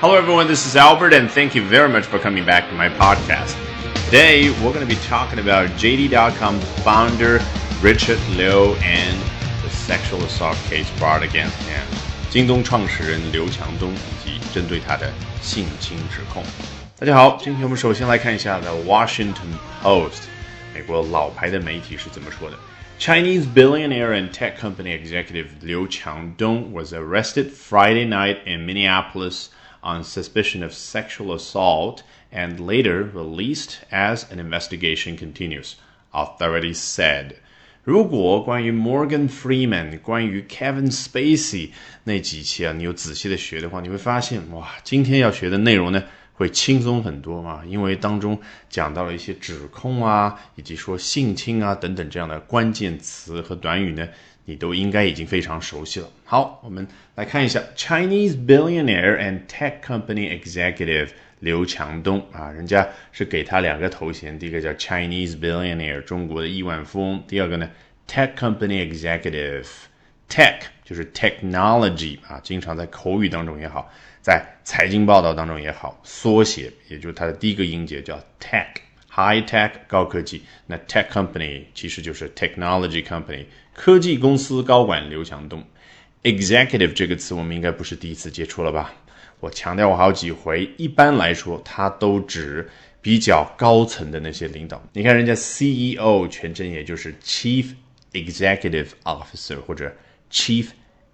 Hello, everyone. This is Albert, and thank you very much for coming back to my podcast. Today, we're going to be talking about JD.com founder Richard Liu and the sexual assault case brought against him. 京东创始人刘强东以及针对他的性侵指控。大家好，今天我们首先来看一下 The Washington Post，美国老牌的媒体是怎么说的。Chinese billionaire and tech company executive Liu Qiangdong was arrested Friday night in Minneapolis on suspicion of sexual assault and later released as an investigation continues, authorities said. 如果关于 Morgan Freeman、关于 Kevin Spacey 那几期啊，你有仔细的学的话，你会发现，哇，今天要学的内容呢，会轻松很多嘛，因为当中讲到了一些指控啊，以及说性侵啊等等这样的关键词和短语呢。 你都应该已经非常熟悉了。好，我们来看一下 Chinese billionaire and tech company executive 刘强东啊，人家是给他两个头衔，第一个叫 Chinese billionaire 中国的亿万富翁，第二个呢 tech company executive tech 就是 technology 啊，经常在口语当中也好，在财经报道当中也好，缩写也就是它的第一个音节叫 tech。High tech 高科技，那 tech company 其实就是 technology company 科技公司高管刘强东。Executive 这个词我们应该不是第一次接触了吧？我强调过好几回，一般来说它都指比较高层的那些领导。你看人家 CEO 全称也就是 Chief Executive Officer 或者 Chief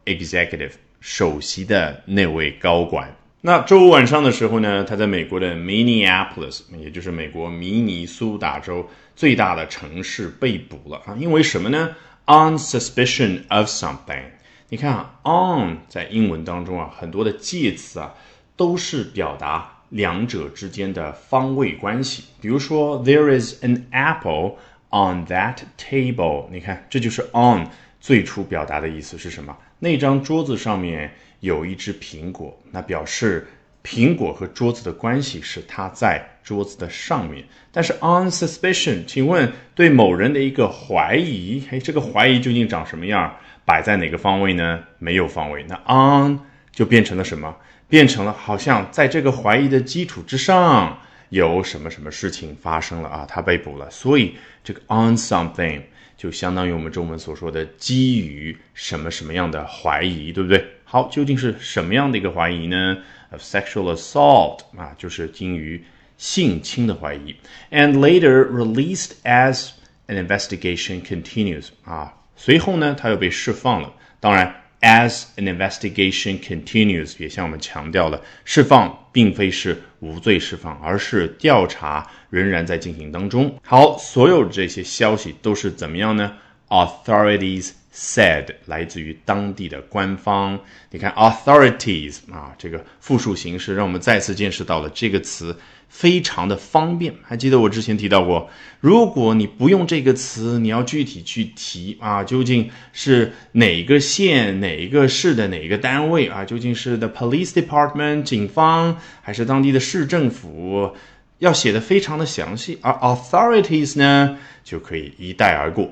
Executive 首席的那位高管。那周五晚上的时候呢，他在美国的 Minneapolis，也就是美国明尼苏达州最大的城市被捕了啊！因为什么呢？On suspicion of something。你看啊，on 在英文当中啊，很多的介词啊，都是表达两者之间的方位关系。比如说，There is an apple on that table。你看，这就是 on 最初表达的意思是什么？那张桌子上面。有一只苹果，那表示苹果和桌子的关系是它在桌子的上面。但是 on suspicion，请问对某人的一个怀疑，哎，这个怀疑究竟长什么样？摆在哪个方位呢？没有方位。那 on 就变成了什么？变成了好像在这个怀疑的基础之上，有什么什么事情发生了啊？他被捕了。所以这个 on something 就相当于我们中文所说的基于什么什么样的怀疑，对不对？好，究竟是什么样的一个怀疑呢？Of sexual assault 啊，就是基于性侵的怀疑。And later released as an investigation continues 啊，随后呢，他又被释放了。当然，as an investigation continues 也向我们强调了，释放并非是无罪释放，而是调查仍然在进行当中。好，所有这些消息都是怎么样呢？Authorities。Said 来自于当地的官方，你看 authorities 啊，这个复数形式让我们再次见识到了这个词非常的方便。还记得我之前提到过，如果你不用这个词，你要具体去提啊，究竟是哪个县、哪一个市的哪一个单位啊？究竟是 the police department 警方，还是当地的市政府？要写的非常的详细，而 authorities 呢就可以一带而过。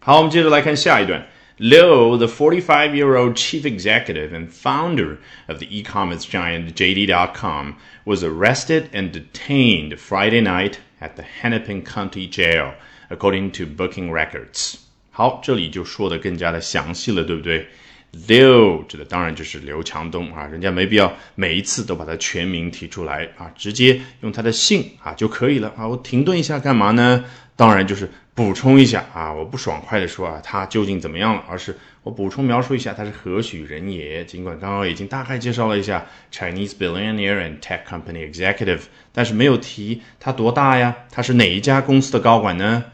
好，我们接着来看下一段。Liu, the 45 year old chief executive and founder of the e commerce giant JD.com, was arrested and detained Friday night at the Hennepin County Jail, according to booking records. 好，这里就说的更加的详细了，对不对？刘指的当然就是刘强东啊，人家没必要每一次都把他全名提出来啊，直接用他的姓啊就可以了啊。我停顿一下干嘛呢？当然就是 补充一下啊，我不爽快的说啊，他究竟怎么样了，而是我补充描述一下他是何许人也。尽管刚刚已经大概介绍了一下 Chinese billionaire and tech company executive，但是没有提他多大呀，他是哪一家公司的高管呢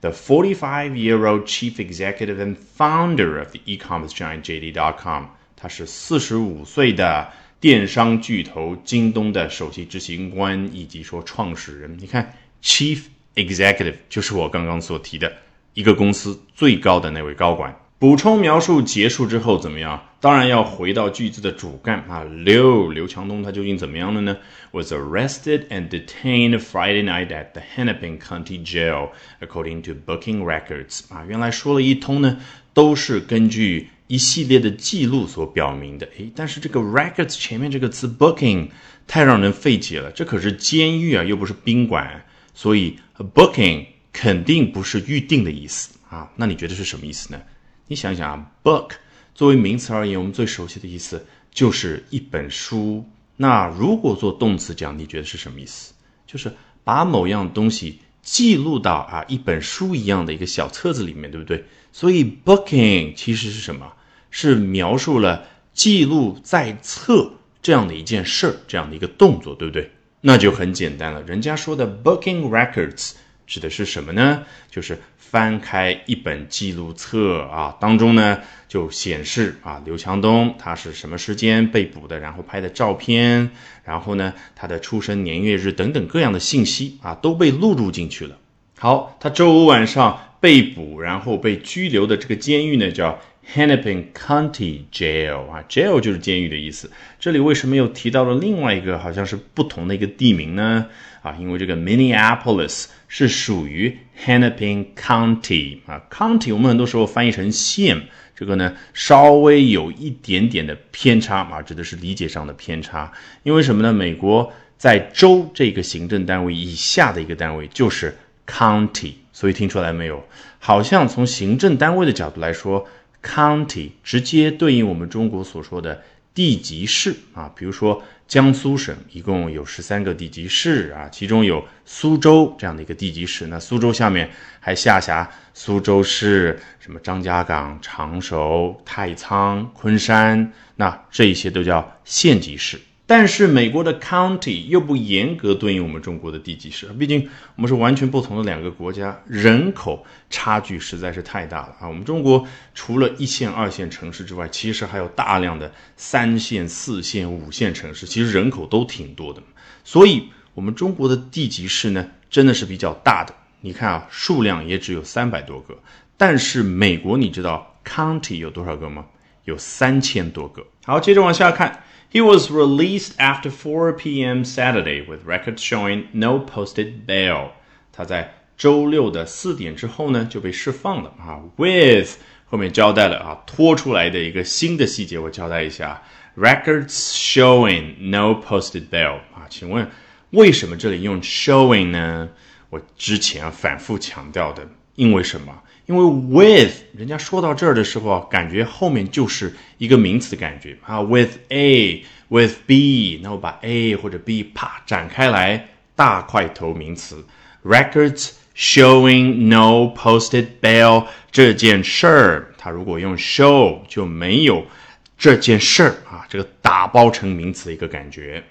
？the 45 year old chief executive and founder of the e commerce giant JD.com，他是四十五岁的电商巨头京东的首席执行官以及说创始人。你看，chief executive 就是我刚刚所提的一个公司最高的那位高管。补充描述结束之后怎么样？当然要回到句子的主干啊。刘刘强东他究竟怎么样了呢？Was arrested and detained Friday night at the Hennepin County Jail, according to booking records。啊，原来说了一通呢，都是根据一系列的记录所表明的。诶，但是这个 records 前面这个词 booking 太让人费解了，这可是监狱啊，又不是宾馆，所以 booking 肯定不是预定的意思啊。那你觉得是什么意思呢？你想想啊，book 作为名词而言，我们最熟悉的意思就是一本书。那如果做动词讲，你觉得是什么意思？就是把某样东西记录到啊一本书一样的一个小册子里面，对不对？所以 booking 其实是什么？是描述了记录在册这样的一件事儿，这样的一个动作，对不对？那就很简单了。人家说的 booking records 指的是什么呢？就是翻开一本记录册啊，当中呢就显示啊刘强东他是什么时间被捕的，然后拍的照片，然后呢他的出生年月日等等各样的信息啊都被录入进去了。好，他周五晚上。被捕然后被拘留的这个监狱呢，叫 Hennepin County Jail 啊，jail 就是监狱的意思。这里为什么又提到了另外一个好像是不同的一个地名呢？啊，因为这个 Minneapolis 是属于 Hennepin County 啊，county 我们很多时候翻译成县，这个呢稍微有一点点的偏差啊，指的是理解上的偏差。因为什么呢？美国在州这个行政单位以下的一个单位就是 county。所以听出来没有？好像从行政单位的角度来说，county 直接对应我们中国所说的地级市啊。比如说江苏省一共有十三个地级市啊，其中有苏州这样的一个地级市。那苏州下面还下辖苏州市、什么张家港、常熟、太仓、昆山，那这一些都叫县级市。但是美国的 county 又不严格对应我们中国的地级市，毕竟我们是完全不同的两个国家，人口差距实在是太大了啊！我们中国除了一线、二线城市之外，其实还有大量的三线、四线、五线城市，其实人口都挺多的。所以，我们中国的地级市呢，真的是比较大的。你看啊，数量也只有三百多个。但是美国，你知道 county 有多少个吗？有三千多个。好，接着往下看。He was released after 4 p.m. Saturday with records showing no posted bail. 他在周六的四点之后呢就被释放了啊。With 后面交代了啊拖出来的一个新的细节，我交代一下：records showing no posted bail 啊。请问为什么这里用 showing 呢？我之前反复强调的，因为什么？因为 with 人家说到这儿的时候啊，感觉后面就是一个名词的感觉啊，with A with B，那我把 A 或者 B 啪展开来，大块头名词 records showing no posted bail 这件事儿，它如果用 show 就没有这件事儿啊，这个打包成名词的一个感觉。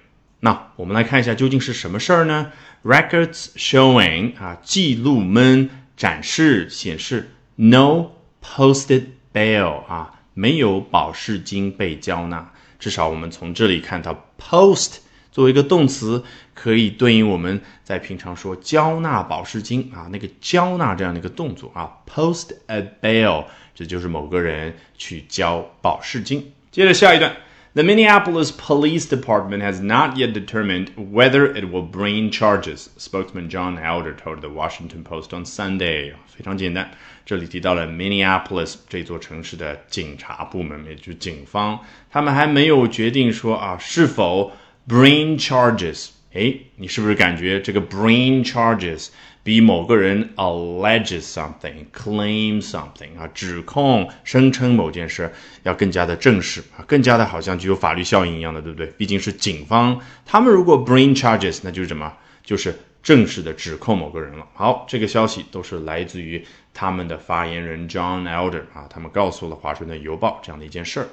那我们来看一下究竟是什么事儿呢？records showing 啊，记录们。展示显示 no posted bail 啊，没有保释金被交纳。至少我们从这里看到 post 作为一个动词，可以对应我们在平常说交纳保释金啊，那个交纳这样的一个动作啊，post a bail，这就是某个人去交保释金。接着下一段。The Minneapolis Police Department has not yet determined whether it will bring charges, spokesman John Elder told the Washington Post on Sunday. 非常简单，这里提到了 Minneapolis 这座城市的警察部门，也就是警方，他们还没有决定说啊是否 bring charges。哎，你是不是感觉这个 bring charges 比某个人 allege something, claim something 啊，指控、声称某件事要更加的正式啊，更加的好像具有法律效应一样的，对不对？毕竟是警方，他们如果 bring charges，那就是什么？就是正式的指控某个人了。好，这个消息都是来自于他们的发言人 John Elder 啊，他们告诉了华盛顿邮报这样的一件事儿。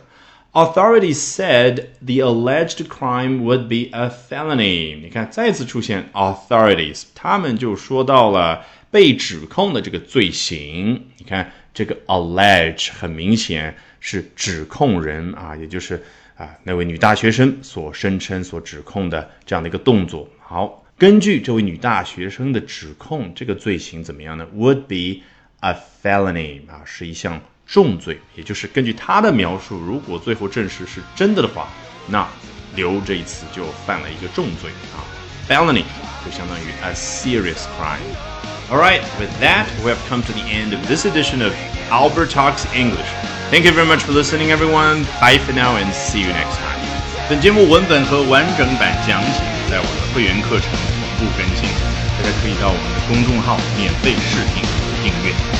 Authorities said the alleged crime would be a felony。你看，再次出现 authorities，他们就说到了被指控的这个罪行。你看，这个 allege 很明显是指控人啊，也就是啊那位女大学生所声称、所指控的这样的一个动作。好，根据这位女大学生的指控，这个罪行怎么样呢？Would be a felony 啊，是一项。重罪，也就是根据他的描述，如果最后证实是真的的话，那刘这一次就犯了一个重罪啊，felony 就相当于 a serious crime。All right, with that, we have come to the end of this edition of Albert Talks English. Thank you very much for listening, everyone. Bye for now, and see you next time. 本节目文本和完整版讲解在我的会员课程同步更新，大家可以到我们的公众号免费试听和订阅。